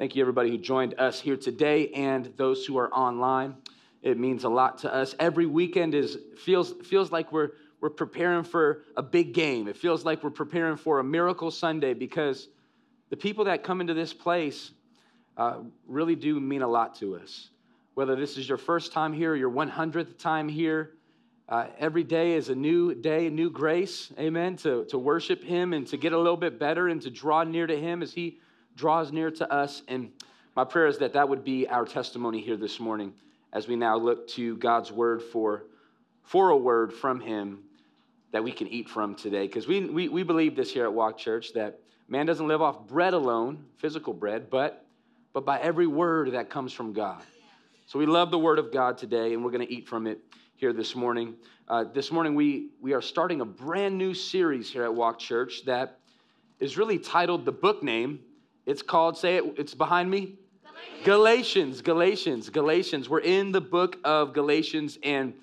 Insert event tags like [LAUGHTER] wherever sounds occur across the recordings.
Thank you, everybody who joined us here today and those who are online. It means a lot to us. Every weekend is feels feels like we're we're preparing for a big game. It feels like we're preparing for a miracle Sunday because the people that come into this place uh, really do mean a lot to us. Whether this is your first time here or your 100th time here, uh, every day is a new day, a new grace, amen, to, to worship Him and to get a little bit better and to draw near to Him as He draws near to us. And my prayer is that that would be our testimony here this morning as we now look to God's word for, for a word from Him that we can eat from today. Because we, we, we believe this here at Walk Church that man doesn't live off bread alone, physical bread, but, but by every word that comes from God. So we love the word of God today, and we're going to eat from it here this morning. Uh, this morning, we, we are starting a brand new series here at Walk Church that is really titled the book name. It's called, say it, it's behind me Galatians, Galatians, Galatians. We're in the book of Galatians, and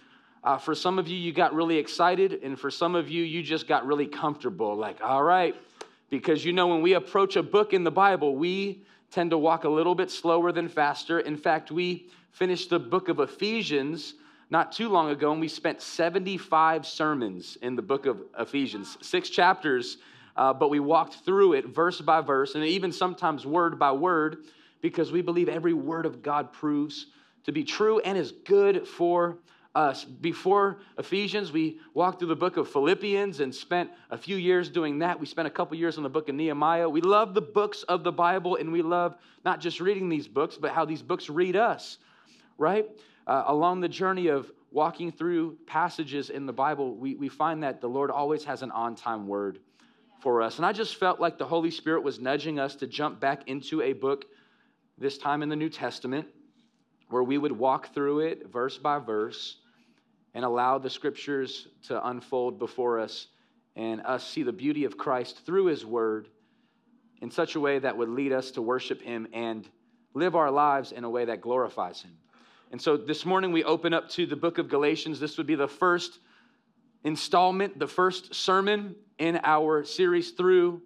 uh, for some of you, you got really excited, and for some of you, you just got really comfortable. Like, all right, because you know, when we approach a book in the Bible, we tend to walk a little bit slower than faster. In fact, we finished the book of Ephesians not too long ago, and we spent 75 sermons in the book of Ephesians, six chapters, uh, but we walked through it verse by verse, and even sometimes word by word because we believe every word of God proves to be true and is good for us. Before Ephesians, we walked through the book of Philippians and spent a few years doing that. We spent a couple years on the book of Nehemiah. We love the books of the Bible and we love not just reading these books, but how these books read us, right? Uh, along the journey of walking through passages in the Bible, we, we find that the Lord always has an on time word for us. And I just felt like the Holy Spirit was nudging us to jump back into a book this time in the New Testament, where we would walk through it verse by verse and allow the scriptures to unfold before us and us see the beauty of Christ through his word in such a way that would lead us to worship him and live our lives in a way that glorifies him. And so this morning we open up to the book of Galatians. This would be the first installment, the first sermon in our series through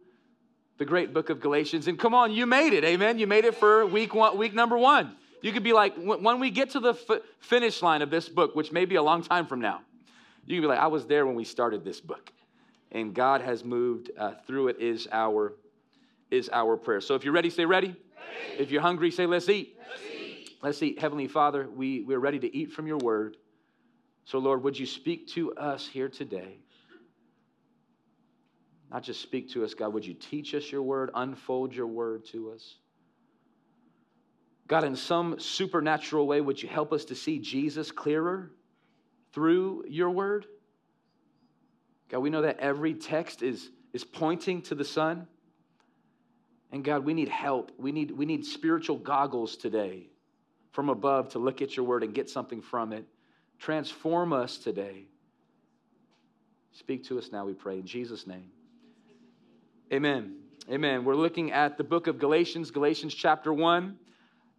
the great book of Galatians. And come on, you made it. Amen. You made it for week one, week number one. You could be like, when we get to the f- finish line of this book, which may be a long time from now, you can be like, I was there when we started this book. And God has moved uh, through it is our, is our prayer. So if you're ready, say ready. ready. If you're hungry, say let's eat. Let's eat. Let's eat. Heavenly Father, we, we're ready to eat from your word. So, Lord, would you speak to us here today? Not just speak to us, God, would you teach us your word, unfold your word to us? God, in some supernatural way, would you help us to see Jesus clearer through your word? God, we know that every text is, is pointing to the Son. And God, we need help. We need, we need spiritual goggles today from above to look at your word and get something from it. Transform us today. Speak to us now, we pray. In Jesus' name. Amen. Amen. We're looking at the book of Galatians, Galatians chapter 1,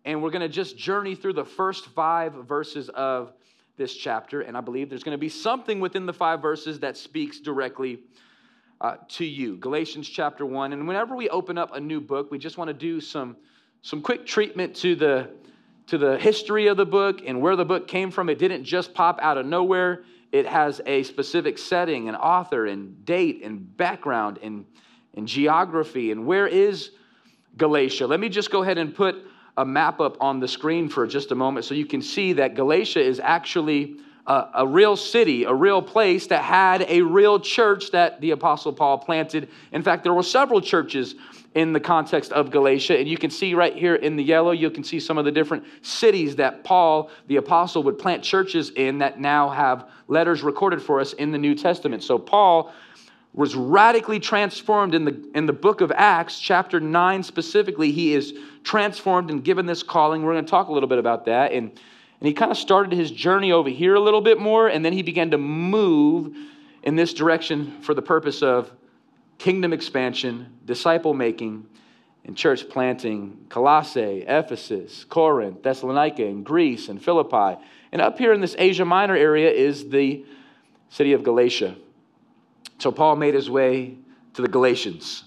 and we're going to just journey through the first five verses of this chapter. And I believe there's going to be something within the five verses that speaks directly uh, to you. Galatians chapter 1. And whenever we open up a new book, we just want to do some, some quick treatment to the, to the history of the book and where the book came from. It didn't just pop out of nowhere, it has a specific setting, and author, and date, and background, and and geography and where is Galatia. Let me just go ahead and put a map up on the screen for just a moment so you can see that Galatia is actually a, a, real city, a real place that had a real church that the Apostle Paul planted. In fact, there were several churches in the context of Galatia. And you can see right here in the yellow, you can see some of the different cities that Paul, the apostle, would plant churches in that now have letters recorded for us in the New Testament. So Paul was radically transformed in the, in the book of Acts, chapter 9 specifically. He is transformed and given this calling. We're going to talk a little bit about that. And, and he kind of started his journey over here a little bit more, and then he began to move in this direction for the purpose of kingdom expansion, disciple making, and church planting. Colossae, Ephesus, Corinth, Thessalonica, and Greece, and Philippi. And up here in this Asia Minor area is the city of Galatia. So Paul made his way to the Galatians.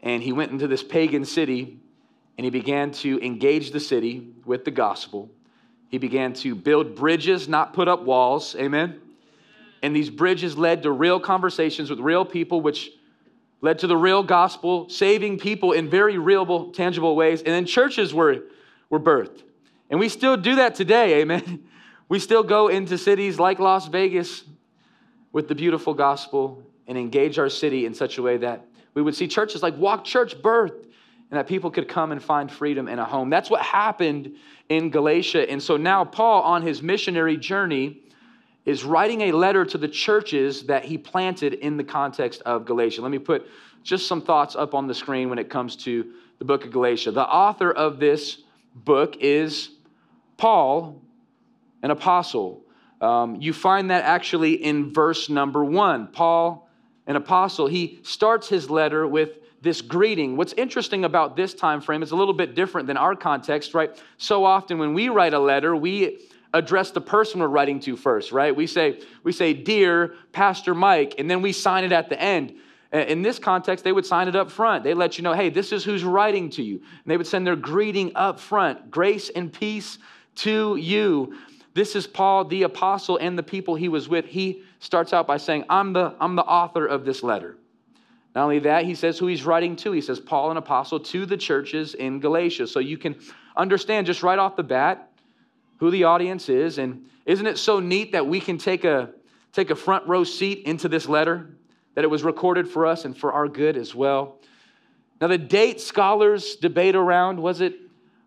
And he went into this pagan city and he began to engage the city with the gospel. He began to build bridges, not put up walls. Amen. And these bridges led to real conversations with real people, which led to the real gospel, saving people in very real, tangible ways. And then churches were, were birthed. And we still do that today, amen. [LAUGHS] We still go into cities like Las Vegas with the beautiful gospel and engage our city in such a way that we would see churches like Walk Church birth and that people could come and find freedom in a home. That's what happened in Galatia. And so now Paul, on his missionary journey, is writing a letter to the churches that he planted in the context of Galatia. Let me put just some thoughts up on the screen when it comes to the book of Galatia. The author of this book is Paul, an apostle. Um, you find that actually in verse number one. Paul, an apostle, he starts his letter with this greeting. What's interesting about this time frame is a little bit different than our context, right? So often when we write a letter, we address the person we're writing to first, right? We say, we say, Dear Pastor Mike, and then we sign it at the end. In this context, they would sign it up front. They let you know, hey, this is who's writing to you. And they would send their greeting up front grace and peace to you. This is Paul, the apostle, and the people he was with. He starts out by saying, I'm the, I'm the author of this letter. Not only that, he says who he's writing to. He says, Paul, an apostle, to the churches in Galatia. So you can understand just right off the bat who the audience is. And isn't it so neat that we can take a, take a front row seat into this letter, that it was recorded for us and for our good as well? Now, the date scholars debate around was it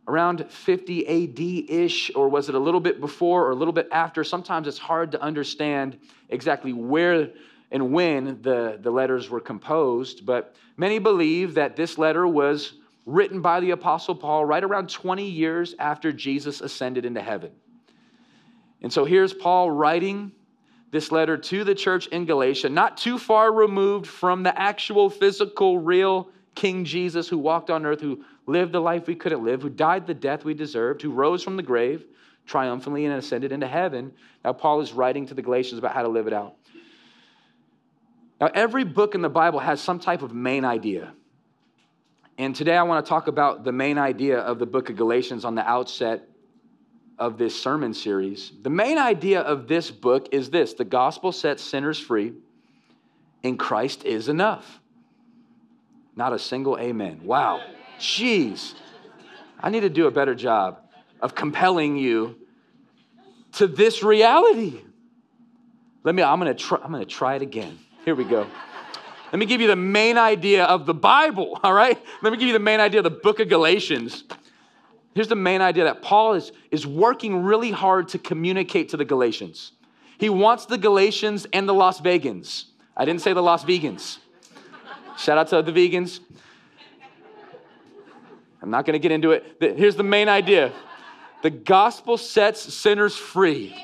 around 50 AD ish, or was it a little bit before or a little bit after? Sometimes it's hard to understand exactly where and when the, the letters were composed, but many believe that this letter was written by the Apostle Paul right around 20 years after Jesus ascended into heaven. And so here's Paul writing this letter to the church in Galatia, not too far removed from the actual physical, real King Jesus who walked on earth, who lived the life we couldn't live, who died the death we deserved, who rose from the grave triumphantly and ascended into heaven. Now, Paul is writing to the Galatians about how to live it out. Now, every book in the Bible has some type of main idea. And today I want to talk about the main idea of the book of Galatians on the outset of this sermon series. The main idea of this book is this the gospel sets sinners free, and Christ is enough. Not a single amen. Wow. Jeez. I need to do a better job of compelling you to this reality. Let me, I'm gonna try, I'm gonna try it again. Here we go. Let me give you the main idea of the Bible, all right? Let me give you the main idea of the book of Galatians. Here's the main idea that Paul is, is working really hard to communicate to the Galatians. He wants the Galatians and the Las Vegans. I didn't say the Las Vegans. Shout out to the vegans. I'm not going to get into it. Here's the main idea the gospel sets sinners free.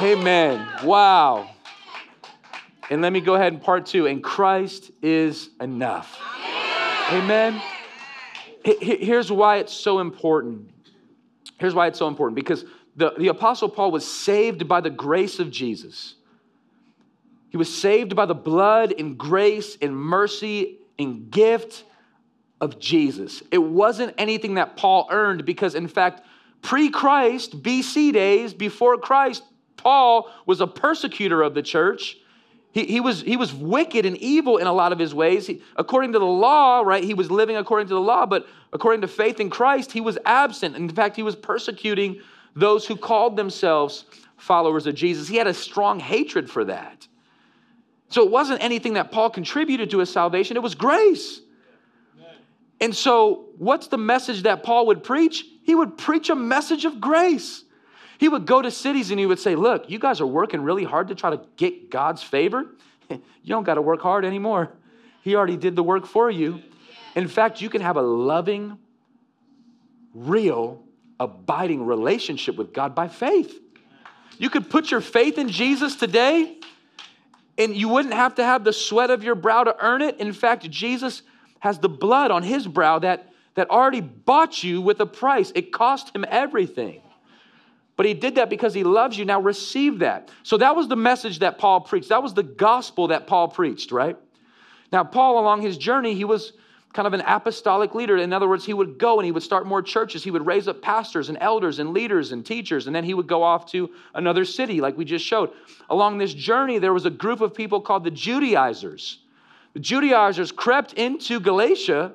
Amen. Wow. And let me go ahead and part two. And Christ is enough. Amen. Here's why it's so important. Here's why it's so important because the, the Apostle Paul was saved by the grace of Jesus. He was saved by the blood and grace and mercy and gift of Jesus. It wasn't anything that Paul earned because, in fact, pre Christ, BC days, before Christ, Paul was a persecutor of the church he, he, was, he was wicked and evil in a lot of his ways. He, according to the law, right, he was living according to the law, but according to faith in Christ, he was absent. In fact, he was persecuting those who called themselves followers of Jesus. He had a strong hatred for that. So it wasn't anything that Paul contributed to his salvation, it was grace. And so, what's the message that Paul would preach? He would preach a message of grace. He would go to cities and he would say, Look, you guys are working really hard to try to get God's favor. [LAUGHS] you don't got to work hard anymore. He already did the work for you. In fact, you can have a loving, real, abiding relationship with God by faith. You could put your faith in Jesus today, and you wouldn't have to have the sweat of your brow to earn it. In fact, Jesus has the blood on his brow that, that already bought you with a price. It cost him everything. But he did that because he loves you. Now receive that. So that was the message that Paul preached. That was the gospel that Paul preached, right? Now, Paul, along his journey, he was kind of an apostolic leader. In other words, he would go and he would start more churches. He would raise up pastors and elders and leaders and teachers, and then he would go off to another city, like we just showed. Along this journey, there was a group of people called the Judaizers. Judaizers crept into Galatia,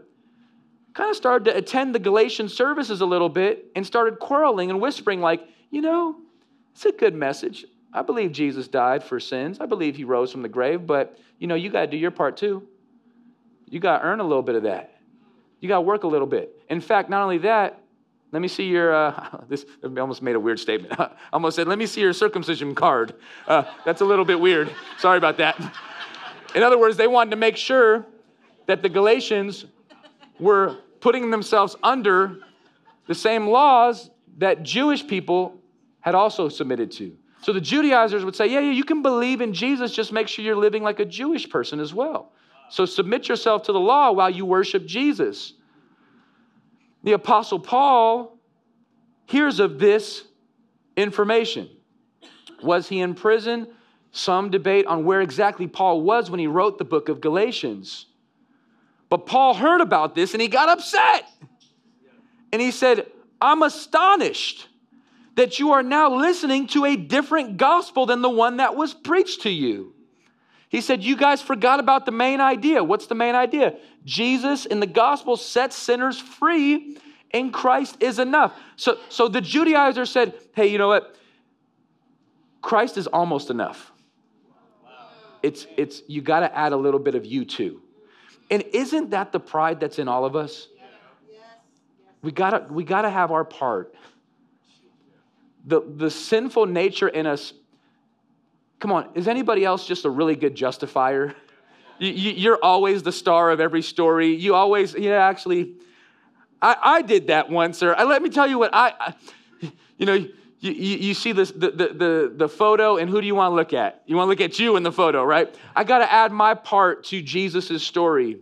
kind of started to attend the Galatian services a little bit, and started quarreling and whispering, like, you know, it's a good message. I believe Jesus died for sins. I believe he rose from the grave, but you know, you got to do your part too. You got to earn a little bit of that. You got to work a little bit. In fact, not only that, let me see your, uh, [LAUGHS] this I almost made a weird statement. [LAUGHS] I almost said, let me see your circumcision card. Uh, that's a little bit weird. Sorry about that. [LAUGHS] In other words, they wanted to make sure that the Galatians were putting themselves under the same laws that Jewish people had also submitted to. So the Judaizers would say, yeah, yeah, you can believe in Jesus, just make sure you're living like a Jewish person as well. So submit yourself to the law while you worship Jesus. The Apostle Paul hears of this information. Was he in prison? Some debate on where exactly Paul was when he wrote the book of Galatians. But Paul heard about this and he got upset. And he said, I'm astonished that you are now listening to a different gospel than the one that was preached to you. He said, You guys forgot about the main idea. What's the main idea? Jesus in the gospel sets sinners free, and Christ is enough. So, so the Judaizer said, Hey, you know what? Christ is almost enough. It's, it's you got to add a little bit of you too. And isn't that the pride that's in all of us? We gotta, we gotta have our part the, the sinful nature in us. Come on, is anybody else just a really good justifier? You, are always the star of every story. You always, yeah, actually, I, I did that once, or let me tell you what I, I you know, you, you, you, see this, the, the, the, the photo, and who do you want to look at? You want to look at you in the photo, right? I got to add my part to Jesus' story.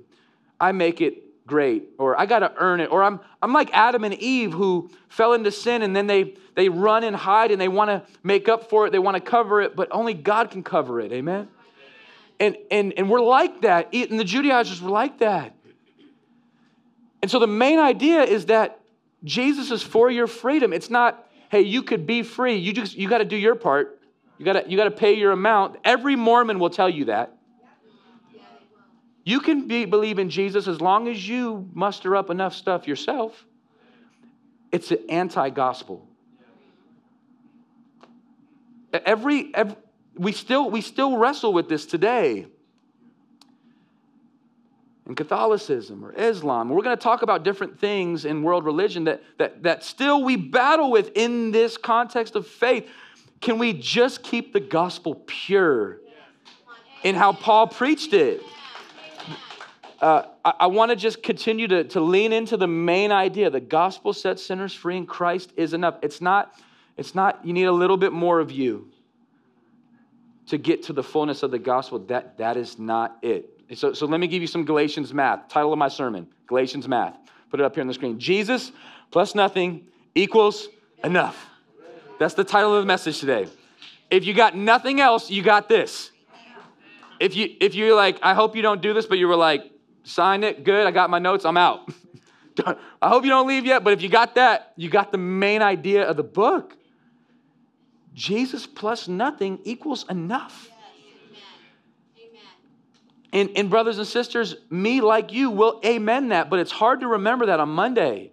I make it great or i got to earn it or I'm, I'm like adam and eve who fell into sin and then they, they run and hide and they want to make up for it they want to cover it but only god can cover it amen and, and, and we're like that and the judaizers were like that and so the main idea is that jesus is for your freedom it's not hey you could be free. You just you got to do your part. You got to you got to pay your amount. Every mormon will tell you that. You can be, believe in Jesus as long as you muster up enough stuff yourself. It's an anti gospel. Every, every, we, still, we still wrestle with this today in Catholicism or Islam. We're going to talk about different things in world religion that, that, that still we battle with in this context of faith. Can we just keep the gospel pure in how Paul preached it? uh, I, I want to just continue to, to lean into the main idea. The gospel sets sinners free and Christ is enough. It's not, it's not, you need a little bit more of you to get to the fullness of the gospel. That, that is not it. So, so let me give you some Galatians math. Title of my sermon Galatians math. Put it up here on the screen. Jesus plus nothing equals enough. That's the title of the message today. If you got nothing else, you got this. If you if you're like, I hope you don't do this, but you were like, Sign it. Good. I got my notes. I'm out. [LAUGHS] I hope you don't leave yet, but if you got that, you got the main idea of the book. Jesus plus nothing equals enough. And, and brothers and sisters, me like you will amen that, but it's hard to remember that on Monday.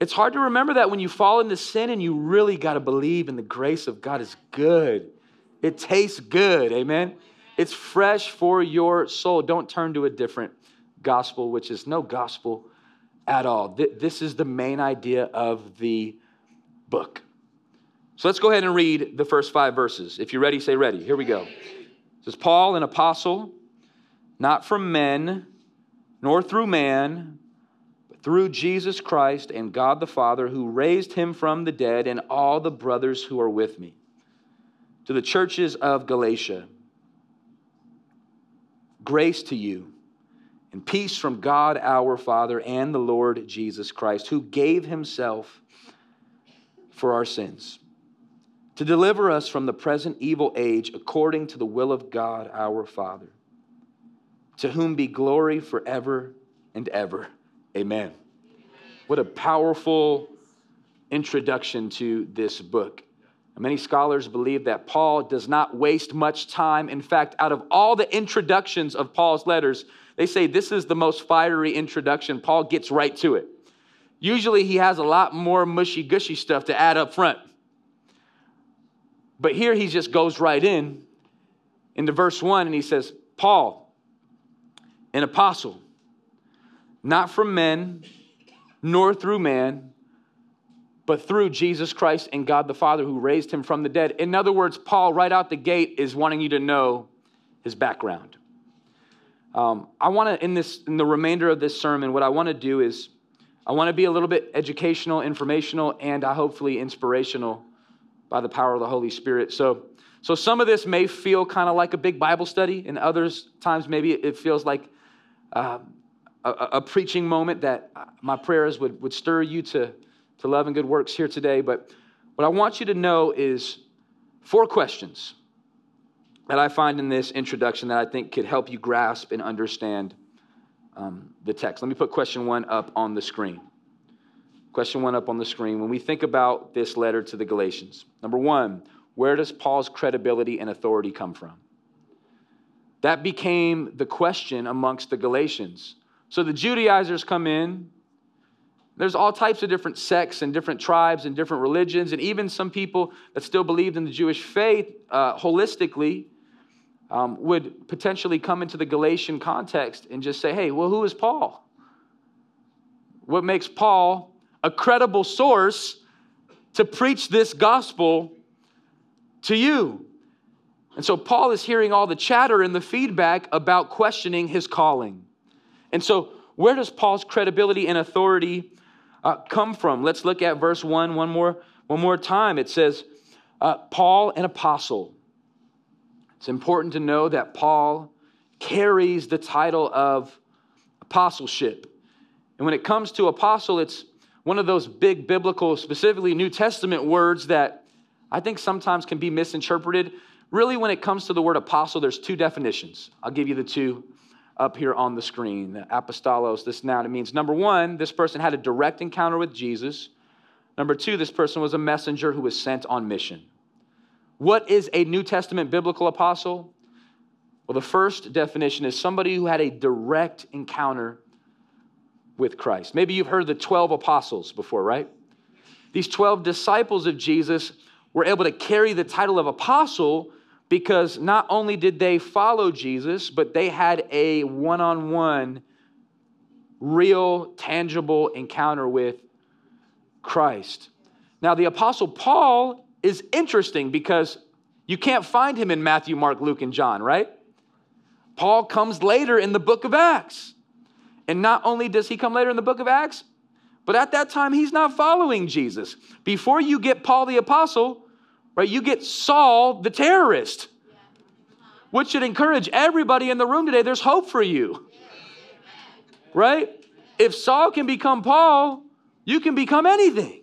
It's hard to remember that when you fall into sin and you really got to believe in the grace of God is good. It tastes good. Amen. It's fresh for your soul. Don't turn to a different gospel, which is no gospel at all. This is the main idea of the book. So let's go ahead and read the first five verses. If you're ready, say ready. Here we go. It says, Paul, an apostle, not from men, nor through man, but through Jesus Christ and God the Father, who raised him from the dead, and all the brothers who are with me. To the churches of Galatia Grace to you and peace from God our Father and the Lord Jesus Christ, who gave himself for our sins to deliver us from the present evil age according to the will of God our Father, to whom be glory forever and ever. Amen. What a powerful introduction to this book. Many scholars believe that Paul does not waste much time. In fact, out of all the introductions of Paul's letters, they say this is the most fiery introduction. Paul gets right to it. Usually he has a lot more mushy gushy stuff to add up front. But here he just goes right in into verse 1 and he says, Paul, an apostle, not from men, nor through man, but through Jesus Christ and God the Father who raised him from the dead. In other words, Paul, right out the gate, is wanting you to know his background. Um, I want to, in this, in the remainder of this sermon, what I want to do is, I want to be a little bit educational, informational, and uh, hopefully inspirational by the power of the Holy Spirit. So, so some of this may feel kind of like a big Bible study, and others times maybe it feels like uh, a, a, preaching moment that my prayers would, would stir you to, to love and good works here today. But what I want you to know is four questions that I find in this introduction that I think could help you grasp and understand um, the text. Let me put question one up on the screen. Question one up on the screen. When we think about this letter to the Galatians, number one, where does Paul's credibility and authority come from? That became the question amongst the Galatians. So the Judaizers come in. There's all types of different sects and different tribes and different religions, and even some people that still believed in the Jewish faith uh, holistically um, would potentially come into the Galatian context and just say, hey, well, who is Paul? What makes Paul a credible source to preach this gospel to you. And so Paul is hearing all the chatter and the feedback about questioning his calling. And so, where does Paul's credibility and authority uh, come from? Let's look at verse 1 one more, one more time. It says, uh, Paul, an apostle. It's important to know that Paul carries the title of apostleship. And when it comes to apostle, it's one of those big biblical, specifically New Testament words that I think sometimes can be misinterpreted. Really, when it comes to the word apostle, there's two definitions. I'll give you the two up here on the screen. The apostolos, this noun, it means number one, this person had a direct encounter with Jesus. Number two, this person was a messenger who was sent on mission. What is a New Testament biblical apostle? Well, the first definition is somebody who had a direct encounter with Christ. Maybe you've heard the 12 apostles before, right? These 12 disciples of Jesus were able to carry the title of apostle because not only did they follow Jesus, but they had a one on one, real, tangible encounter with Christ. Now, the apostle Paul is interesting because you can't find him in Matthew, Mark, Luke, and John, right? Paul comes later in the book of Acts. And not only does he come later in the book of Acts, but at that time he's not following Jesus. Before you get Paul the apostle, right, you get Saul the terrorist. Which should encourage everybody in the room today. There's hope for you. Right? If Saul can become Paul, you can become anything.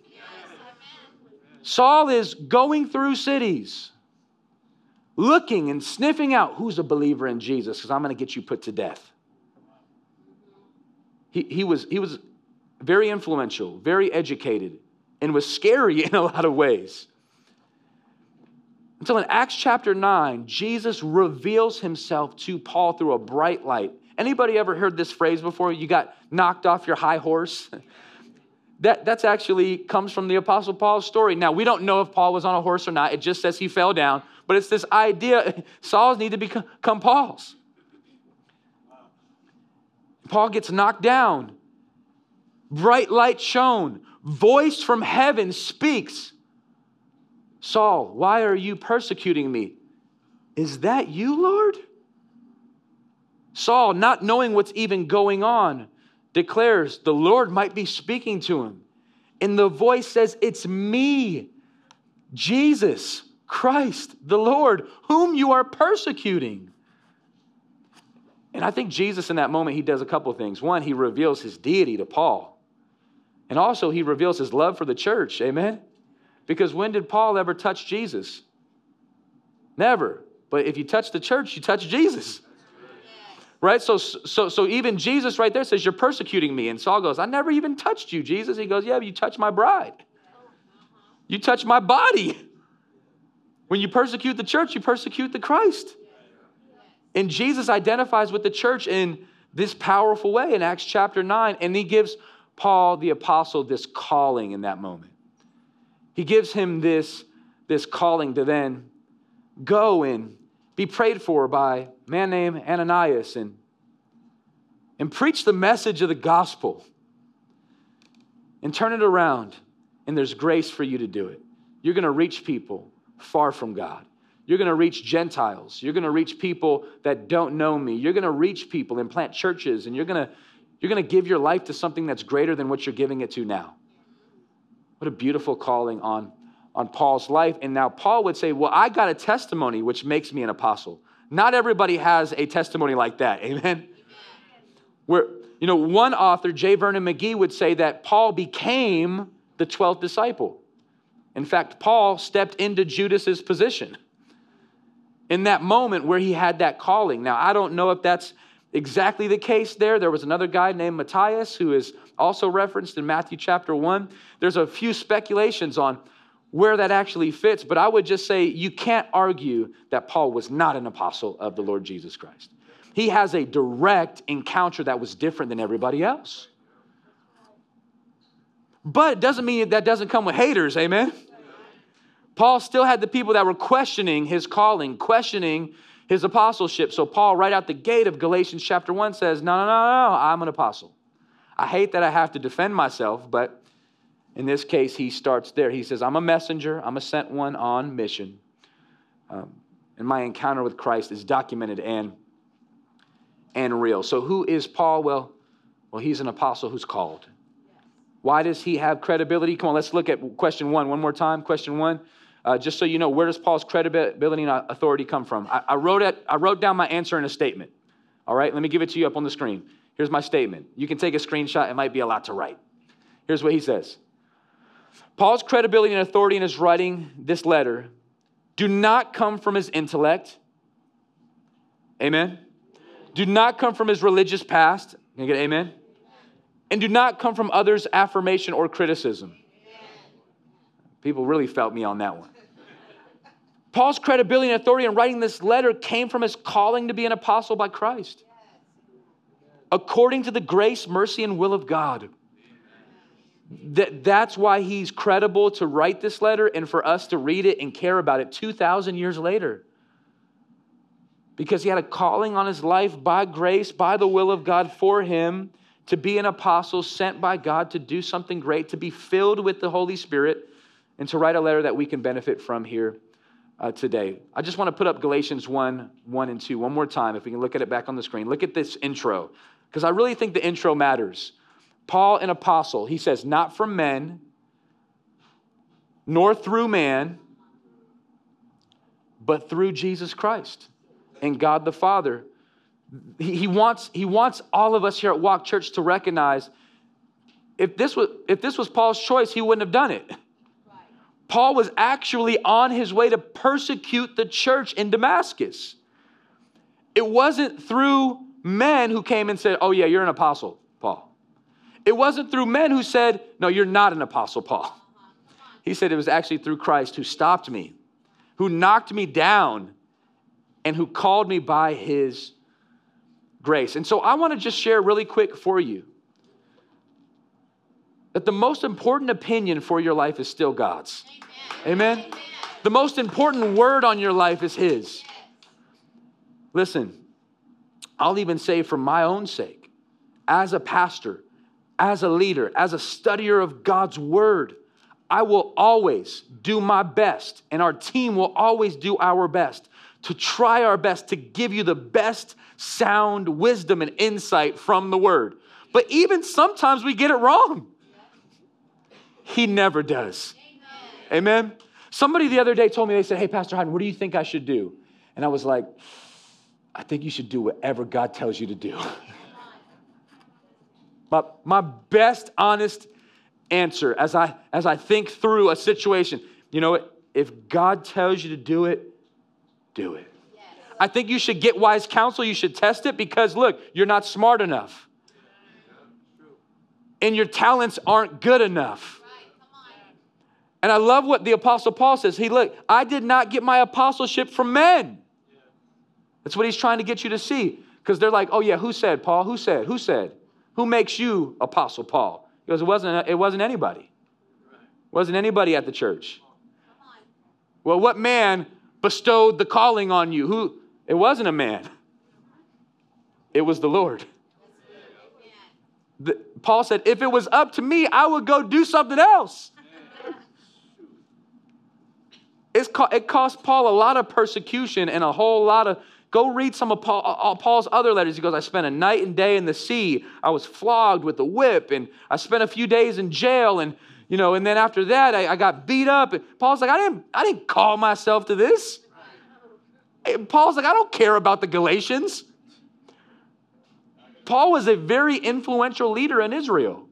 Saul is going through cities, looking and sniffing out who's a believer in Jesus, because I'm going to get you put to death. He, he, was, he was very influential, very educated, and was scary [LAUGHS] in a lot of ways. Until in Acts chapter 9, Jesus reveals himself to Paul through a bright light. Anybody ever heard this phrase before? You got knocked off your high horse? [LAUGHS] that that's actually comes from the apostle paul's story now we don't know if paul was on a horse or not it just says he fell down but it's this idea [LAUGHS] saul's need to become paul's Paul gets knocked down. Bright light shone. Voice from heaven speaks. Saul, why are you persecuting me? Is that you, Lord? Saul, not knowing what's even going on, declares the Lord might be speaking to him. And the voice says, It's me, Jesus Christ, the Lord, whom you are persecuting. And I think Jesus, in that moment, he does a couple things. One, he reveals his deity to Paul. And also, he reveals his love for the church. Amen? Because when did Paul ever touch Jesus? Never. But if you touch the church, you touch Jesus. Right? So, so, so even Jesus right there says, You're persecuting me. And Saul goes, I never even touched you, Jesus. He goes, Yeah, but you touched my bride. You touched my body. When you persecute the church, you persecute the Christ. And Jesus identifies with the church in this powerful way in Acts chapter 9. And he gives Paul the apostle this calling in that moment. He gives him this, this calling to then go and be prayed for by a man named Ananias and, and preach the message of the gospel and turn it around. And there's grace for you to do it. You're going to reach people far from God. You're going to reach Gentiles. You're going to reach people that don't know me. You're going to reach people and plant churches, and you're going to, you're going to give your life to something that's greater than what you're giving it to now. What a beautiful calling on, on Paul's life. And now Paul would say, Well, I got a testimony which makes me an apostle. Not everybody has a testimony like that. [LAUGHS] Amen. Where, you know, one author, J. Vernon McGee, would say that Paul became the 12th disciple. In fact, Paul stepped into Judas's position in that moment where he had that calling. Now, I don't know if that's exactly the case there. There was another guy named Matthias who is also referenced in Matthew chapter 1. There's a few speculations on where that actually fits, but I would just say you can't argue that Paul was not an apostle of the Lord Jesus Christ. He has a direct encounter that was different than everybody else. But it doesn't mean that doesn't come with haters, amen? Paul still had the people that were questioning his calling, questioning his apostleship. So, Paul, right out the gate of Galatians chapter 1, says, No, no, no, no, I'm an apostle. I hate that I have to defend myself, but in this case, he starts there. He says, I'm a messenger, I'm a sent one on mission. Um, and my encounter with Christ is documented and, and real. So, who is Paul? Well, well, he's an apostle who's called. Why does he have credibility? Come on, let's look at question one one more time. Question one. Uh, just so you know, where does Paul's credibility and authority come from? I, I, wrote it, I wrote down my answer in a statement. All right, let me give it to you up on the screen. Here's my statement. You can take a screenshot, it might be a lot to write. Here's what he says Paul's credibility and authority in his writing this letter do not come from his intellect. Amen. Do not come from his religious past. Can I get amen? And do not come from others' affirmation or criticism. People really felt me on that one. Paul's credibility and authority in writing this letter came from his calling to be an apostle by Christ, according to the grace, mercy, and will of God. That, that's why he's credible to write this letter and for us to read it and care about it 2,000 years later. Because he had a calling on his life by grace, by the will of God for him to be an apostle sent by God to do something great, to be filled with the Holy Spirit, and to write a letter that we can benefit from here uh, today. I just want to put up Galatians 1 1 and 2 one more time, if we can look at it back on the screen. Look at this intro, because I really think the intro matters. Paul, an apostle, he says, Not from men, nor through man, but through Jesus Christ and God the Father. He, he, wants, he wants all of us here at Walk Church to recognize if this was, if this was Paul's choice, he wouldn't have done it. Paul was actually on his way to persecute the church in Damascus. It wasn't through men who came and said, Oh, yeah, you're an apostle, Paul. It wasn't through men who said, No, you're not an apostle, Paul. He said it was actually through Christ who stopped me, who knocked me down, and who called me by his grace. And so I want to just share really quick for you that the most important opinion for your life is still God's. Amen. Amen. The most important word on your life is His. Listen, I'll even say for my own sake, as a pastor, as a leader, as a studier of God's word, I will always do my best, and our team will always do our best to try our best to give you the best sound wisdom and insight from the word. But even sometimes we get it wrong. He never does. Amen. Amen. Somebody the other day told me, they said, Hey, Pastor Hyden, what do you think I should do? And I was like, I think you should do whatever God tells you to do. [LAUGHS] my, my best honest answer as I as I think through a situation, you know what? If God tells you to do it, do it. I think you should get wise counsel. You should test it because, look, you're not smart enough. And your talents aren't good enough. And I love what the Apostle Paul says. He, look, I did not get my apostleship from men. That's what he's trying to get you to see. Because they're like, oh, yeah, who said, Paul? Who said? Who said? Who makes you Apostle Paul? He goes, it wasn't, it wasn't anybody. It wasn't anybody at the church. Well, what man bestowed the calling on you? Who? It wasn't a man. It was the Lord. The, Paul said, if it was up to me, I would go do something else. It's, it cost Paul a lot of persecution and a whole lot of. Go read some of Paul, uh, uh, Paul's other letters. He goes, I spent a night and day in the sea. I was flogged with a whip, and I spent a few days in jail, and you know, and then after that, I, I got beat up. And Paul's like, I didn't, I didn't call myself to this. And Paul's like, I don't care about the Galatians. Paul was a very influential leader in Israel.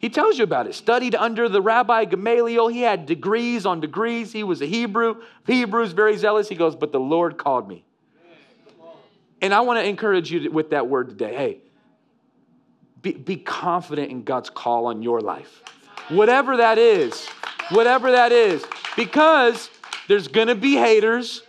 He tells you about it. Studied under the Rabbi Gamaliel. He had degrees on degrees. He was a Hebrew. Hebrews very zealous. He goes, but the Lord called me. And I want to encourage you with that word today. Hey, be, be confident in God's call on your life. Whatever that is, whatever that is, because there's gonna be haters,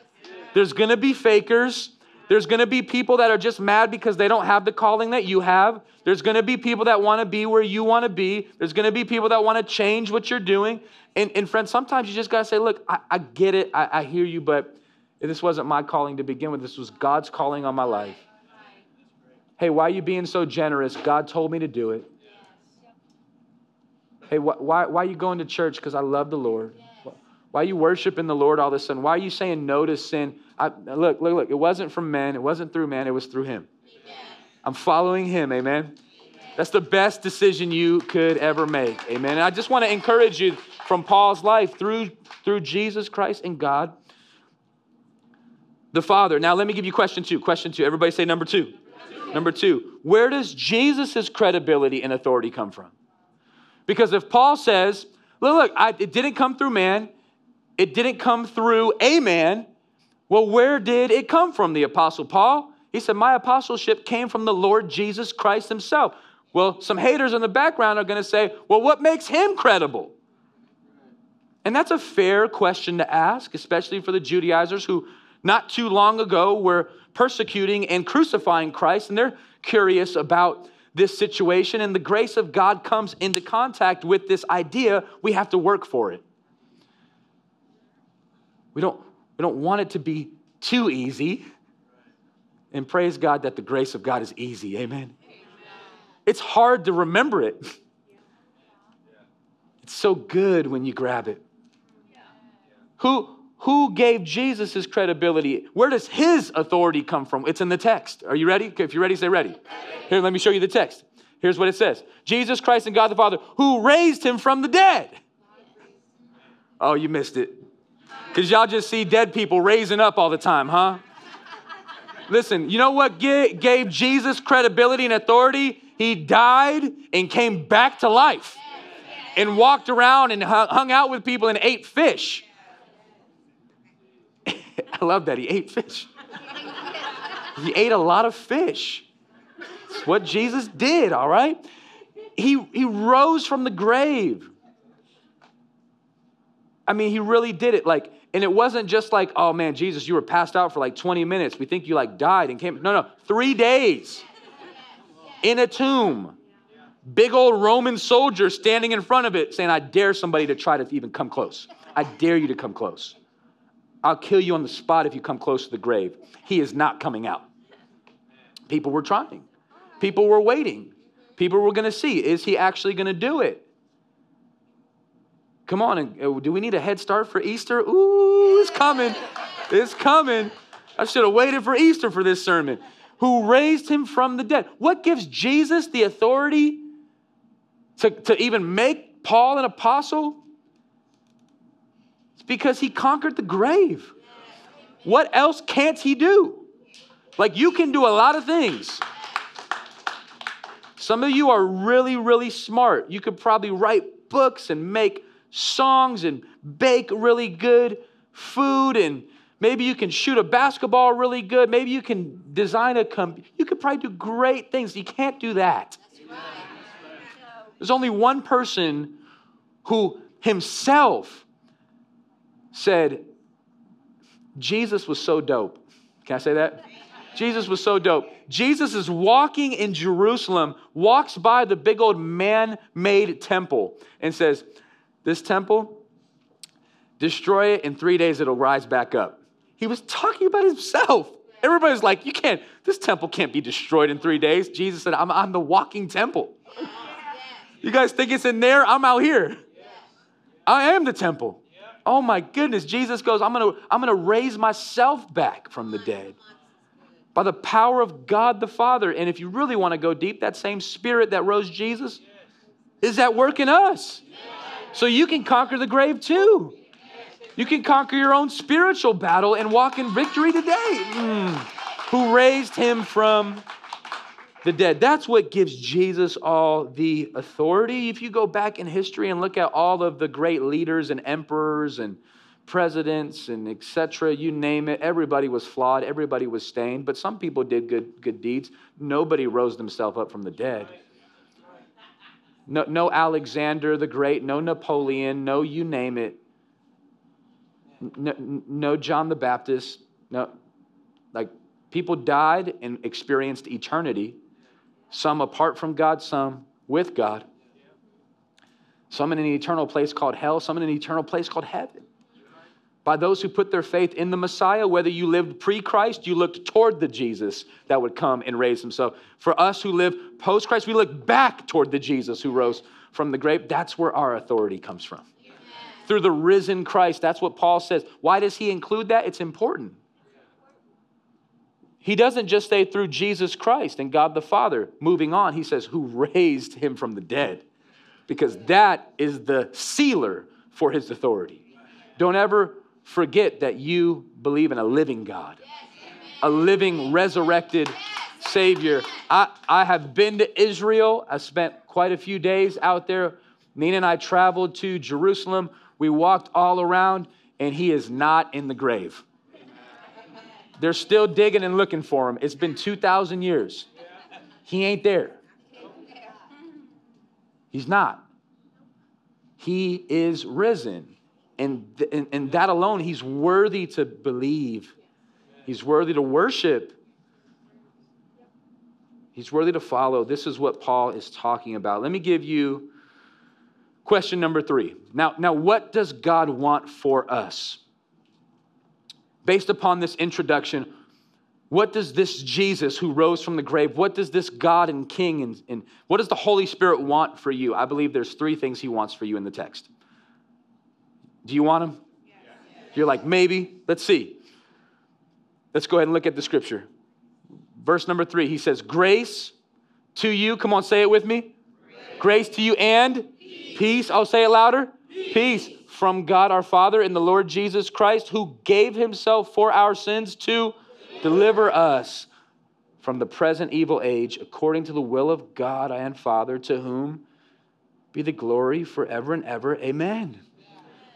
there's gonna be fakers, there's gonna be people that are just mad because they don't have the calling that you have. There's gonna be people that wanna be where you wanna be. There's gonna be people that wanna change what you're doing. And, and friends, sometimes you just gotta say, look, I, I get it, I, I hear you, but this wasn't my calling to begin with. This was God's calling on my life. Hey, why are you being so generous? God told me to do it. Hey, wh- why, why are you going to church? Because I love the Lord. Why are you worshiping the Lord all of a sudden? Why are you saying no to sin? I, look, look, look. It wasn't from man. It wasn't through man. It was through Him. I'm following Him. Amen. That's the best decision you could ever make. Amen. And I just want to encourage you from Paul's life through, through Jesus Christ and God the Father. Now, let me give you question two. Question two. Everybody say number two. Number two, where does Jesus' credibility and authority come from? Because if Paul says, look, look I, it didn't come through man, it didn't come through a man, well, where did it come from, the Apostle Paul? He said, My apostleship came from the Lord Jesus Christ himself. Well, some haters in the background are going to say, Well, what makes him credible? And that's a fair question to ask, especially for the Judaizers who not too long ago were persecuting and crucifying Christ, and they're curious about this situation. And the grace of God comes into contact with this idea. We have to work for it. We don't, we don't want it to be too easy. And praise God that the grace of God is easy. Amen. It's hard to remember it. It's so good when you grab it. Who, who gave Jesus his credibility? Where does his authority come from? It's in the text. Are you ready? If you're ready, say ready. Here, let me show you the text. Here's what it says Jesus Christ and God the Father, who raised him from the dead. Oh, you missed it. Because y'all just see dead people raising up all the time, huh? Listen, you know what gave Jesus credibility and authority? He died and came back to life and walked around and hung out with people and ate fish. [LAUGHS] I love that. He ate fish. he ate a lot of fish. It's what Jesus did, all right? He, he rose from the grave. I mean, he really did it. Like, and it wasn't just like, oh man, Jesus, you were passed out for like 20 minutes. We think you like died and came. No, no, three days in a tomb. Big old Roman soldier standing in front of it saying, I dare somebody to try to even come close. I dare you to come close. I'll kill you on the spot if you come close to the grave. He is not coming out. People were trying, people were waiting, people were going to see is he actually going to do it? Come on, uh, do we need a head start for Easter? Ooh, it's coming. It's coming. I should have waited for Easter for this sermon. Who raised him from the dead? What gives Jesus the authority to, to even make Paul an apostle? It's because he conquered the grave. What else can't he do? Like you can do a lot of things. Some of you are really, really smart. You could probably write books and make songs and bake really good food and Maybe you can shoot a basketball really good. Maybe you can design a com- you could probably do great things. You can't do that. There's only one person who himself said Jesus was so dope. Can I say that? Jesus was so dope. Jesus is walking in Jerusalem, walks by the big old man made temple, and says, This temple, destroy it in three days, it'll rise back up. He was talking about himself. Everybody's like, You can't, this temple can't be destroyed in three days. Jesus said, I'm, I'm the walking temple. You guys think it's in there? I'm out here. I am the temple. Oh my goodness. Jesus goes, I'm gonna, I'm gonna raise myself back from the dead by the power of God the Father. And if you really want to go deep, that same spirit that rose Jesus is at work in us. So you can conquer the grave too. You can conquer your own spiritual battle and walk in victory today. Mm. Who raised him from the dead. That's what gives Jesus all the authority. If you go back in history and look at all of the great leaders and emperors and presidents and etc you name it everybody was flawed everybody was stained but some people did good good deeds nobody rose themselves up from the dead no, no alexander the great no napoleon no you name it. No, no john the baptist no like people died and experienced eternity some apart from god some with god some in an eternal place called hell some in an eternal place called heaven by those who put their faith in the Messiah. Whether you lived pre Christ, you looked toward the Jesus that would come and raise himself. For us who live post Christ, we look back toward the Jesus who rose from the grave. That's where our authority comes from. Through the risen Christ. That's what Paul says. Why does he include that? It's important. He doesn't just say through Jesus Christ and God the Father. Moving on, he says, who raised him from the dead. Because that is the sealer for his authority. Don't ever forget that you believe in a living God, a living, resurrected Savior. I, I have been to Israel. I spent quite a few days out there. Nina and I traveled to Jerusalem. We walked all around, and he is not in the grave. They're still digging and looking for him. It's been 2,000 years. He ain't there. He's not. He is risen. And, and, and that alone, he's worthy to believe. He's worthy to worship. He's worthy to follow. This is what Paul is talking about. Let me give you question number three. Now, now what does God want for us? Based upon this introduction, what does this Jesus who rose from the grave, what does this God and King and, and what does the Holy Spirit want for you? I believe there's three things he wants for you in the text. Do you want them? You're like, maybe. Let's see. Let's go ahead and look at the scripture. Verse number three, he says, Grace to you. Come on, say it with me. Grace, Grace to you and peace. peace. I'll say it louder. Peace. peace from God our Father and the Lord Jesus Christ, who gave himself for our sins to deliver us from the present evil age, according to the will of God and Father, to whom be the glory forever and ever. Amen.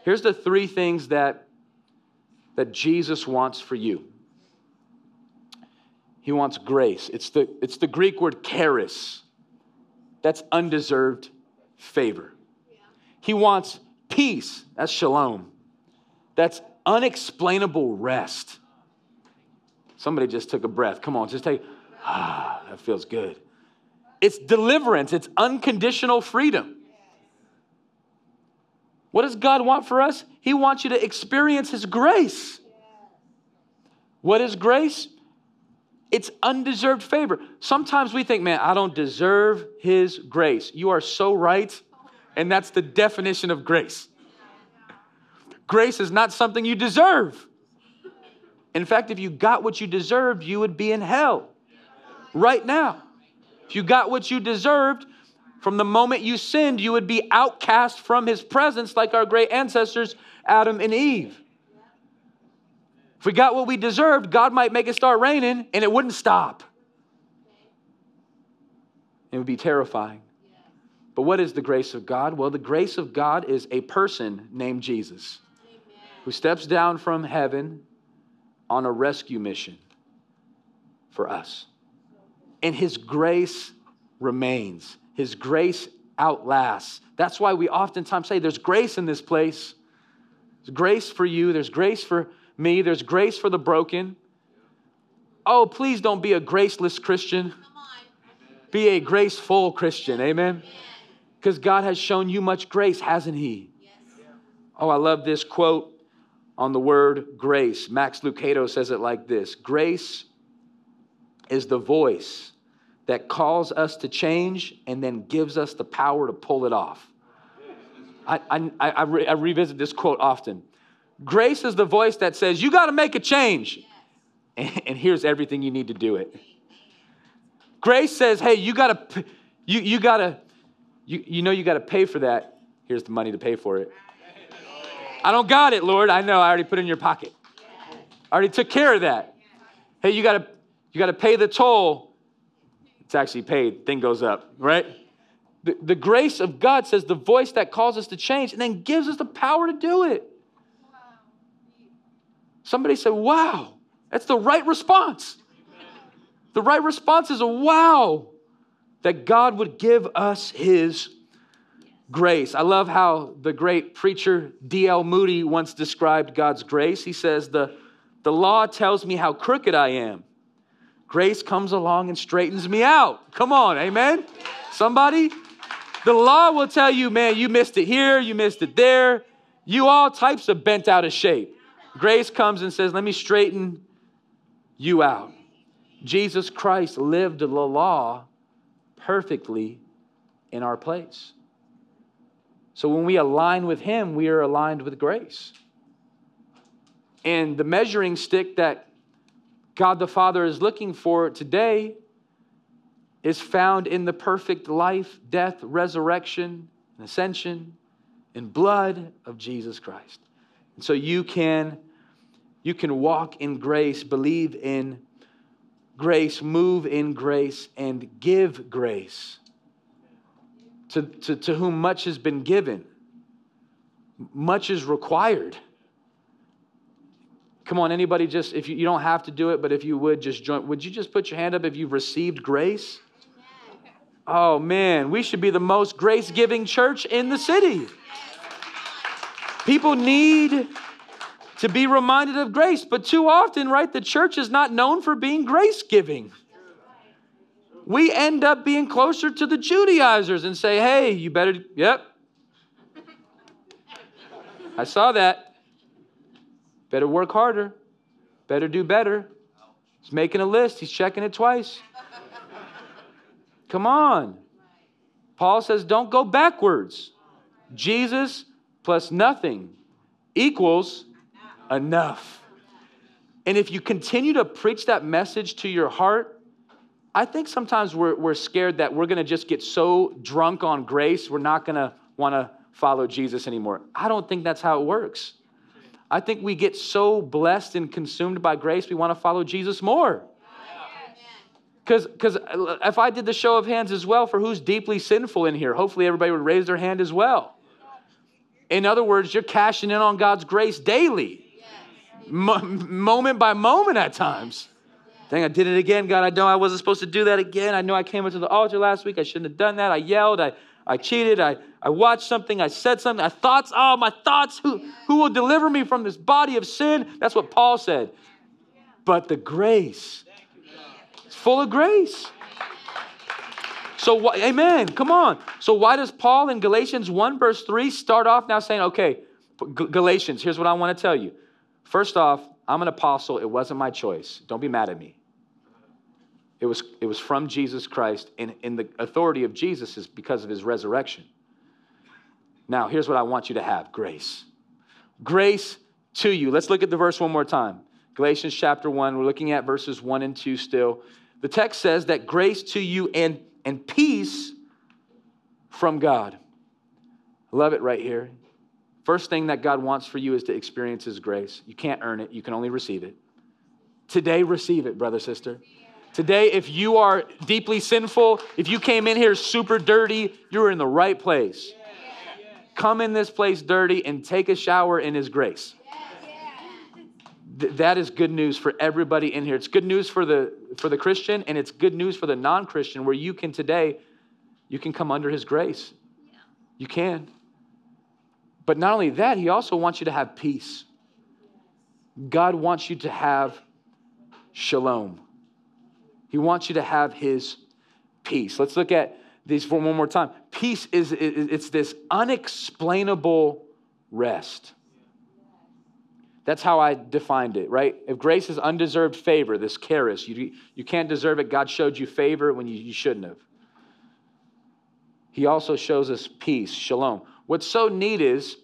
Here's the three things that, that Jesus wants for you. He wants grace. It's the, it's the Greek word charis. That's undeserved favor. He wants peace. That's shalom. That's unexplainable rest. Somebody just took a breath. Come on, just take, ah, that feels good. It's deliverance, it's unconditional freedom. What does God want for us? He wants you to experience His grace. What is grace? It's undeserved favor. Sometimes we think, man, I don't deserve His grace. You are so right, and that's the definition of grace. Grace is not something you deserve. In fact, if you got what you deserved, you would be in hell right now. If you got what you deserved, from the moment you sinned, you would be outcast from his presence like our great ancestors, Adam and Eve. If we got what we deserved, God might make it start raining and it wouldn't stop. It would be terrifying. But what is the grace of God? Well, the grace of God is a person named Jesus who steps down from heaven on a rescue mission for us. And His grace remains, His grace outlasts. That's why we oftentimes say there's grace in this place. There's grace for you, there's grace for me, there's grace for the broken. Oh, please don't be a graceless Christian. Be a graceful Christian. Amen. Because God has shown you much grace, hasn't He? Oh, I love this quote on the word grace. Max Lucado says it like this Grace is the voice that calls us to change and then gives us the power to pull it off. I, I, I, re, I revisit this quote often. Grace is the voice that says, You got to make a change. And, and here's everything you need to do it. Grace says, Hey, you got to, you, you got to, you, you know you got to pay for that. Here's the money to pay for it. I don't got it, Lord. I know. I already put it in your pocket. I already took care of that. Hey, you got to you got to pay the toll. It's actually paid. Thing goes up, right? The, the grace of God says the voice that calls us to change and then gives us the power to do it. Somebody said, Wow, that's the right response. The right response is a wow that God would give us his grace. I love how the great preacher D.L. Moody once described God's grace. He says, the, the law tells me how crooked I am. Grace comes along and straightens me out. Come on, amen? Somebody? The law will tell you, man, you missed it here, you missed it there. You all types of bent out of shape. Grace comes and says, let me straighten you out. Jesus Christ lived the law perfectly in our place. So when we align with Him, we are aligned with grace. And the measuring stick that God the Father is looking for today is found in the perfect life, death, resurrection, and ascension and blood of Jesus Christ. And so you can you can walk in grace, believe in grace, move in grace and give grace to, to, to whom much has been given, much is required. Come on, anybody just, if you, you don't have to do it, but if you would just join, would you just put your hand up if you've received grace? Oh man, we should be the most grace giving church in the city. People need to be reminded of grace, but too often, right, the church is not known for being grace giving we end up being closer to the Judaizers and say, hey, you better, yep. I saw that. Better work harder. Better do better. He's making a list, he's checking it twice. Come on. Paul says, don't go backwards. Jesus plus nothing equals enough. And if you continue to preach that message to your heart, I think sometimes we're, we're scared that we're going to just get so drunk on grace, we're not going to want to follow Jesus anymore. I don't think that's how it works. I think we get so blessed and consumed by grace, we want to follow Jesus more. Because if I did the show of hands as well for who's deeply sinful in here, hopefully everybody would raise their hand as well. In other words, you're cashing in on God's grace daily, moment by moment at times. Dang, I did it again. God, I know I wasn't supposed to do that again. I know I came up to the altar last week. I shouldn't have done that. I yelled. I, I cheated. I, I watched something. I said something. I thoughts. Oh, my thoughts. Who, who will deliver me from this body of sin? That's what Paul said. But the grace, it's full of grace. So, amen. Come on. So, why does Paul in Galatians 1, verse 3 start off now saying, okay, Galatians, here's what I want to tell you. First off, I'm an apostle. It wasn't my choice. Don't be mad at me. It was, it was from Jesus Christ, and, and the authority of Jesus is because of his resurrection. Now, here's what I want you to have grace. Grace to you. Let's look at the verse one more time. Galatians chapter 1, we're looking at verses 1 and 2 still. The text says that grace to you and, and peace from God. I love it right here. First thing that God wants for you is to experience His grace. You can't earn it, you can only receive it. Today, receive it, brother, sister. Today, if you are deeply sinful, if you came in here super dirty, you're in the right place. Come in this place dirty and take a shower in His grace. th- that is good news for everybody in here. It's good news for the for the Christian and it's good news for the non-Christian where you can today you can come under his grace. You can. But not only that, he also wants you to have peace. God wants you to have shalom. He wants you to have his peace. Let's look at these for one more time. Peace is it's this unexplainable rest. That's how I defined it, right? If grace is undeserved favor, this charis, you, you can't deserve it. God showed you favor when you, you shouldn't have. He also shows us peace, shalom. What's so neat is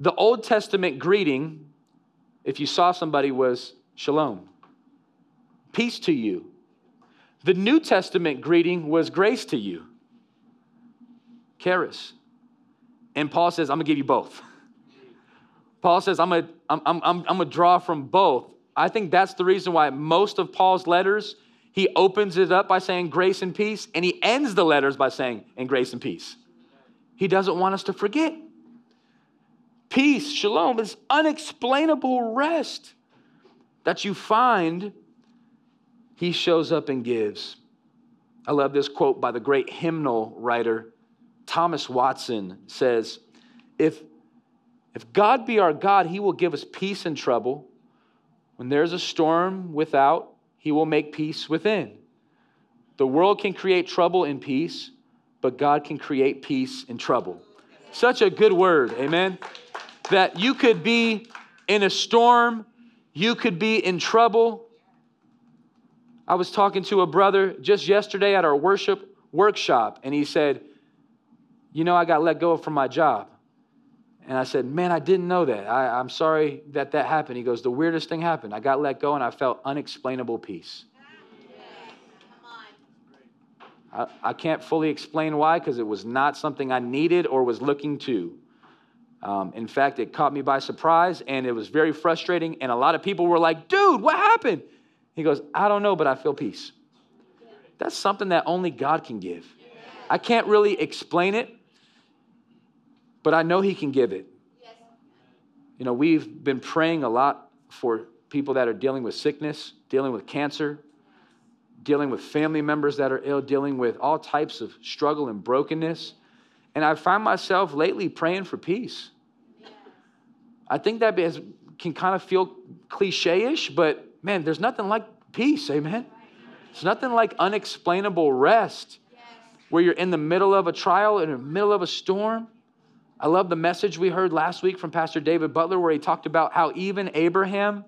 the Old Testament greeting, if you saw somebody, was shalom, peace to you. The New Testament greeting was grace to you, charis. And Paul says, I'm gonna give you both. Paul says, I'm I'm, I'm, I'm, I'm gonna draw from both. I think that's the reason why most of Paul's letters, he opens it up by saying grace and peace, and he ends the letters by saying, and grace and peace. He doesn't want us to forget. Peace, shalom, this unexplainable rest that you find, he shows up and gives. I love this quote by the great hymnal writer Thomas Watson says, if if God be our God, he will give us peace in trouble. When there's a storm without, he will make peace within. The world can create trouble in peace, but God can create peace in trouble. Such a good word, amen? That you could be in a storm, you could be in trouble. I was talking to a brother just yesterday at our worship workshop, and he said, You know, I got let go from my job. And I said, Man, I didn't know that. I, am sorry that that happened. He goes, The weirdest thing happened. I got let go and I felt unexplainable peace. I, I can't fully explain why because it was not something I needed or was looking to. Um, in fact, it caught me by surprise and it was very frustrating. And a lot of people were like, Dude, what happened? He goes, I don't know, but I feel peace. That's something that only God can give. I can't really explain it but I know He can give it. You know, we've been praying a lot for people that are dealing with sickness, dealing with cancer, dealing with family members that are ill, dealing with all types of struggle and brokenness. And I find myself lately praying for peace. I think that can kind of feel cliche ish, but man, there's nothing like peace, amen? It's nothing like unexplainable rest where you're in the middle of a trial, in the middle of a storm, I love the message we heard last week from Pastor David Butler, where he talked about how even Abraham,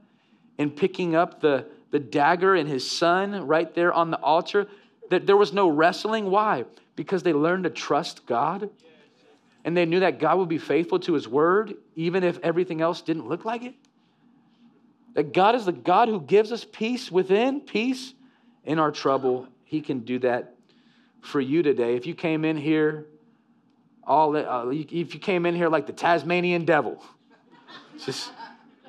in picking up the, the dagger and his son right there on the altar, that there was no wrestling. Why? Because they learned to trust God. And they knew that God would be faithful to his word, even if everything else didn't look like it. That God is the God who gives us peace within, peace in our trouble. He can do that for you today. If you came in here all uh, if you came in here like the Tasmanian devil, just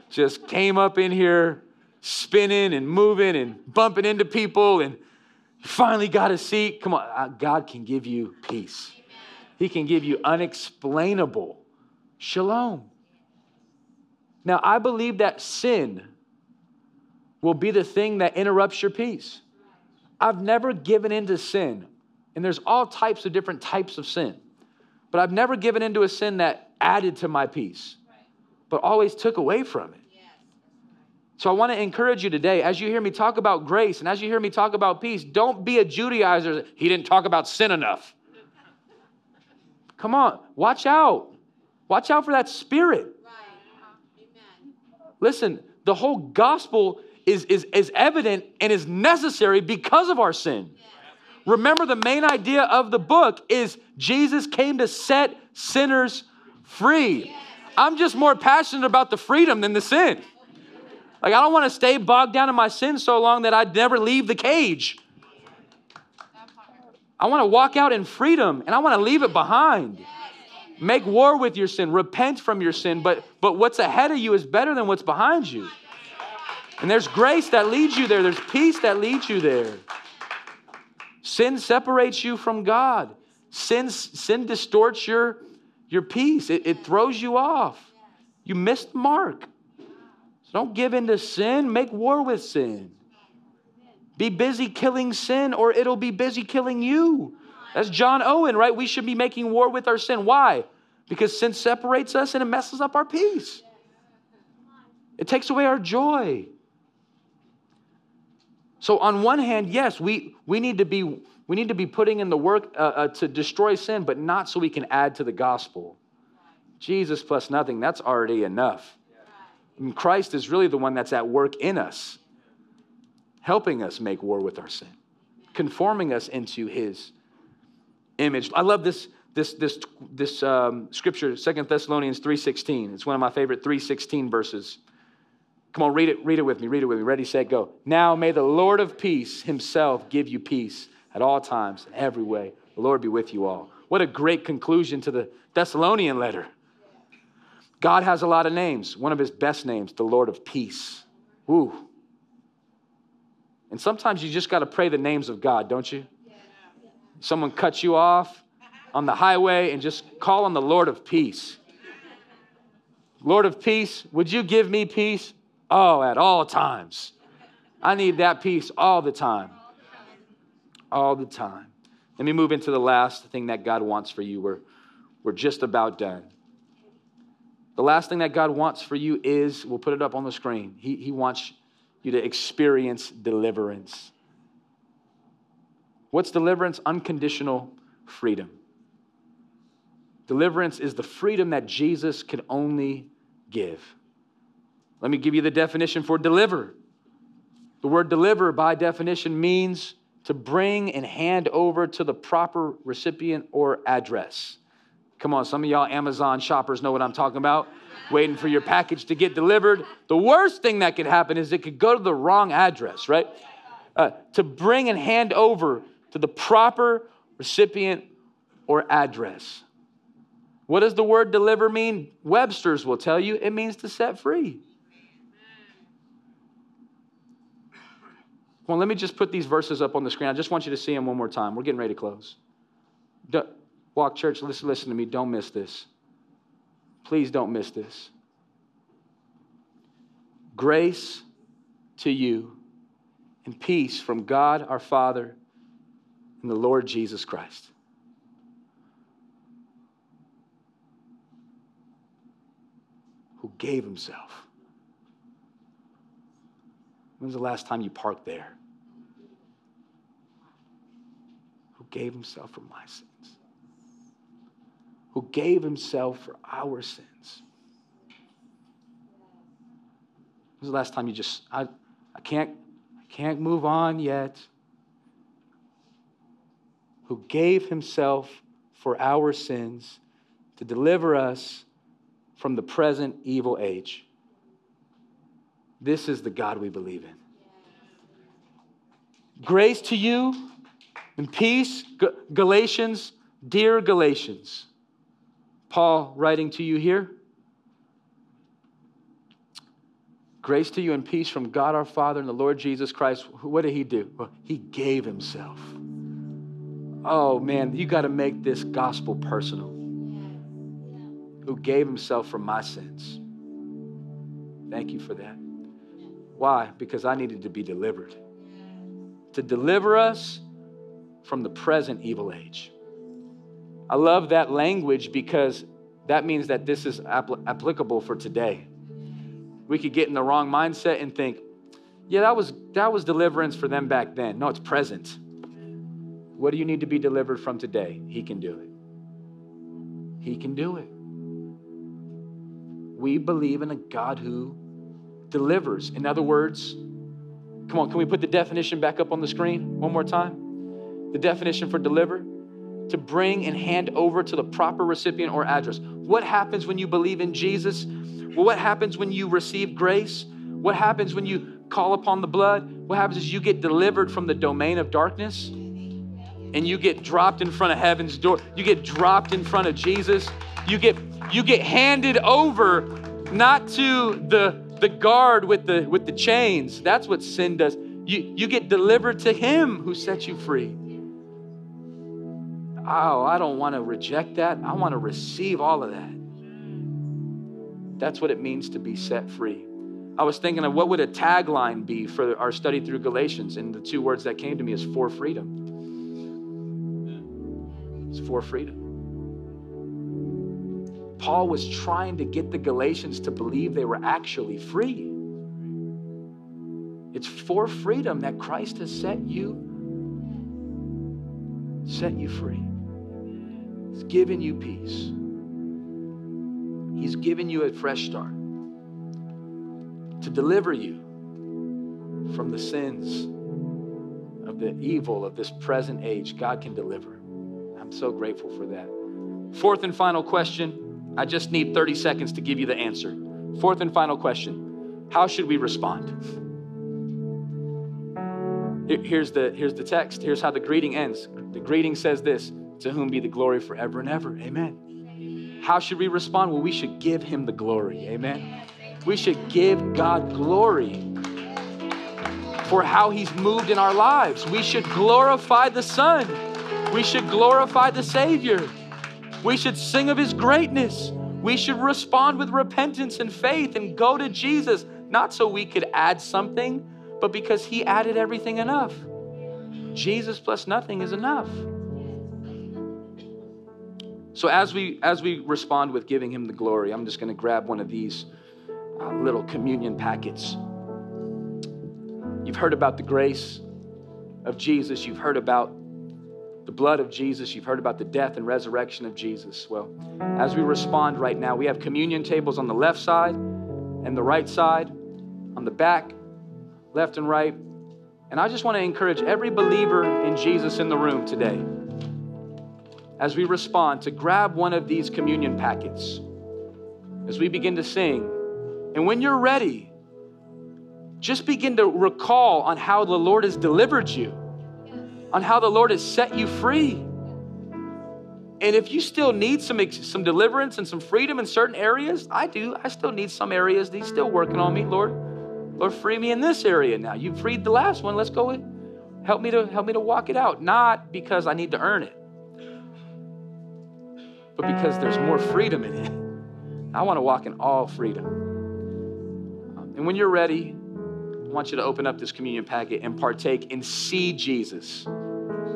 just came up in here spinning and moving and bumping into people and finally got a seat. Come on, uh, God can give you peace. He can give you unexplainable shalom. Now, I believe that sin will be the thing that interrupts your peace. I've never given into sin, and there's all types of different types of sin. But I've never given into a sin that added to my peace, but always took away from it. So I want to encourage you today, as you hear me talk about grace and as you hear me talk about peace, don't be a Judaizer. He didn't talk about sin enough. Come on, watch out. Watch out for that spirit. Listen, the whole gospel is, is, is evident and is necessary because of our sin. Remember, the main idea of the book is Jesus came to set sinners free. I'm just more passionate about the freedom than the sin. Like, I don't want to stay bogged down in my sin so long that I'd never leave the cage. I want to walk out in freedom and I want to leave it behind. Make war with your sin, repent from your sin, but, but what's ahead of you is better than what's behind you. And there's grace that leads you there, there's peace that leads you there. Sin separates you from God. Sin, sin distorts your, your peace, it, it throws you off. You missed mark. So don't give in to sin, make war with sin. Be busy killing sin, or it'll be busy killing you. That's John Owen, right? We should be making war with our sin. Why? Because sin separates us and it messes up our peace. It takes away our joy. So on one hand, yes, we, we need to be we need to be putting in the work uh, uh, to destroy sin, but not so we can add to the gospel. Jesus plus nothing, that's already enough. And Christ is really the one that's at work in us, helping us make war with our sin, conforming us into his image. I love this, this, this, this um, scripture, Second Thessalonians 3.16. It's one of my favorite 3.16 verses. Come on, read it, read it with me, read it with me. Ready, set, go. Now may the Lord of peace himself give you peace at all times, every way. The Lord be with you all. What a great conclusion to the Thessalonian letter. God has a lot of names. One of his best names, the Lord of peace. Woo. And sometimes you just got to pray the names of God, don't you? Someone cuts you off on the highway and just call on the Lord of peace. Lord of peace, would you give me peace? Oh, at all times. I need that peace all the time. All the time. Let me move into the last thing that God wants for you. We're, we're just about done. The last thing that God wants for you is, we'll put it up on the screen. He, he wants you to experience deliverance. What's deliverance? Unconditional freedom. Deliverance is the freedom that Jesus can only give. Let me give you the definition for deliver. The word deliver, by definition, means to bring and hand over to the proper recipient or address. Come on, some of y'all Amazon shoppers know what I'm talking about. Waiting for your package to get delivered. The worst thing that could happen is it could go to the wrong address, right? Uh, to bring and hand over to the proper recipient or address. What does the word deliver mean? Webster's will tell you it means to set free. Well, let me just put these verses up on the screen. I just want you to see them one more time. We're getting ready to close. Walk Church, listen, listen to me. Don't miss this. Please don't miss this. Grace to you and peace from God our Father and the Lord Jesus Christ. Who gave himself. When's the last time you parked there? Who gave himself for my sins? who gave himself for our sins. When was the last time you just, I, I can't, I can't move on yet. Who gave himself for our sins to deliver us from the present evil age. This is the God we believe in. Grace to you and peace, Galatians, dear Galatians. Paul writing to you here. Grace to you and peace from God our Father and the Lord Jesus Christ. What did he do? Well, he gave himself. Oh man, you got to make this gospel personal. Who gave himself for my sins. Thank you for that. Why? Because I needed to be delivered. To deliver us from the present evil age. I love that language because that means that this is apl- applicable for today. We could get in the wrong mindset and think, yeah, that was, that was deliverance for them back then. No, it's present. What do you need to be delivered from today? He can do it. He can do it. We believe in a God who delivers. In other words, come on, can we put the definition back up on the screen one more time? The definition for deliver to bring and hand over to the proper recipient or address. What happens when you believe in Jesus? What happens when you receive grace? What happens when you call upon the blood? What happens is you get delivered from the domain of darkness and you get dropped in front of heaven's door. You get dropped in front of Jesus. You get you get handed over not to the the guard with the with the chains. That's what sin does. You you get delivered to him who sets you free oh, I don't want to reject that. I want to receive all of that. That's what it means to be set free. I was thinking of what would a tagline be for our study through Galatians, and the two words that came to me is for freedom. It's for freedom. Paul was trying to get the Galatians to believe they were actually free. It's for freedom that Christ has set you set you free. He's given you peace. He's given you a fresh start to deliver you from the sins of the evil of this present age. God can deliver. I'm so grateful for that. Fourth and final question. I just need 30 seconds to give you the answer. Fourth and final question How should we respond? Here's the, here's the text. Here's how the greeting ends. The greeting says this To whom be the glory forever and ever. Amen. How should we respond? Well, we should give him the glory. Amen. We should give God glory for how he's moved in our lives. We should glorify the Son. We should glorify the Savior. We should sing of his greatness. We should respond with repentance and faith and go to Jesus, not so we could add something but because he added everything enough. Jesus plus nothing is enough. So as we as we respond with giving him the glory, I'm just going to grab one of these uh, little communion packets. You've heard about the grace of Jesus, you've heard about the blood of Jesus, you've heard about the death and resurrection of Jesus. Well, as we respond right now, we have communion tables on the left side and the right side, on the back left and right. And I just want to encourage every believer in Jesus in the room today, as we respond, to grab one of these communion packets as we begin to sing. And when you're ready, just begin to recall on how the Lord has delivered you, on how the Lord has set you free. And if you still need some, some deliverance and some freedom in certain areas, I do. I still need some areas. He's still working on me, Lord. Lord, free me in this area now. You freed the last one. Let's go. Help me to help me to walk it out. Not because I need to earn it, but because there's more freedom in it. I want to walk in all freedom. And when you're ready, want you to open up this communion packet and partake and see Jesus.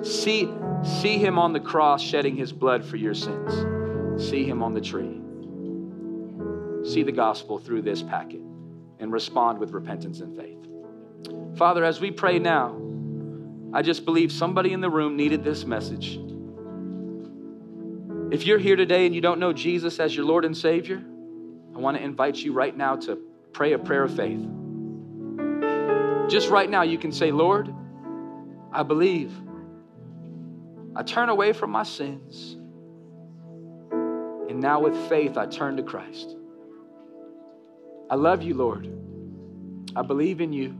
See, see him on the cross shedding his blood for your sins. See him on the tree. See the gospel through this packet and respond with repentance and faith. Father, as we pray now, I just believe somebody in the room needed this message. If you're here today and you don't know Jesus as your Lord and Savior, I want to invite you right now to pray a prayer of faith. Just right now, you can say, Lord, I believe. I turn away from my sins. And now with faith, I turn to Christ. I love you, Lord. I believe in you.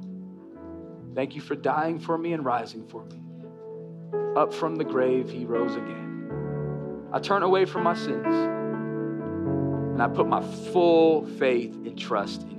Thank you for dying for me and rising for me. Up from the grave, he rose again. I turn away from my sins and I put my full faith and trust in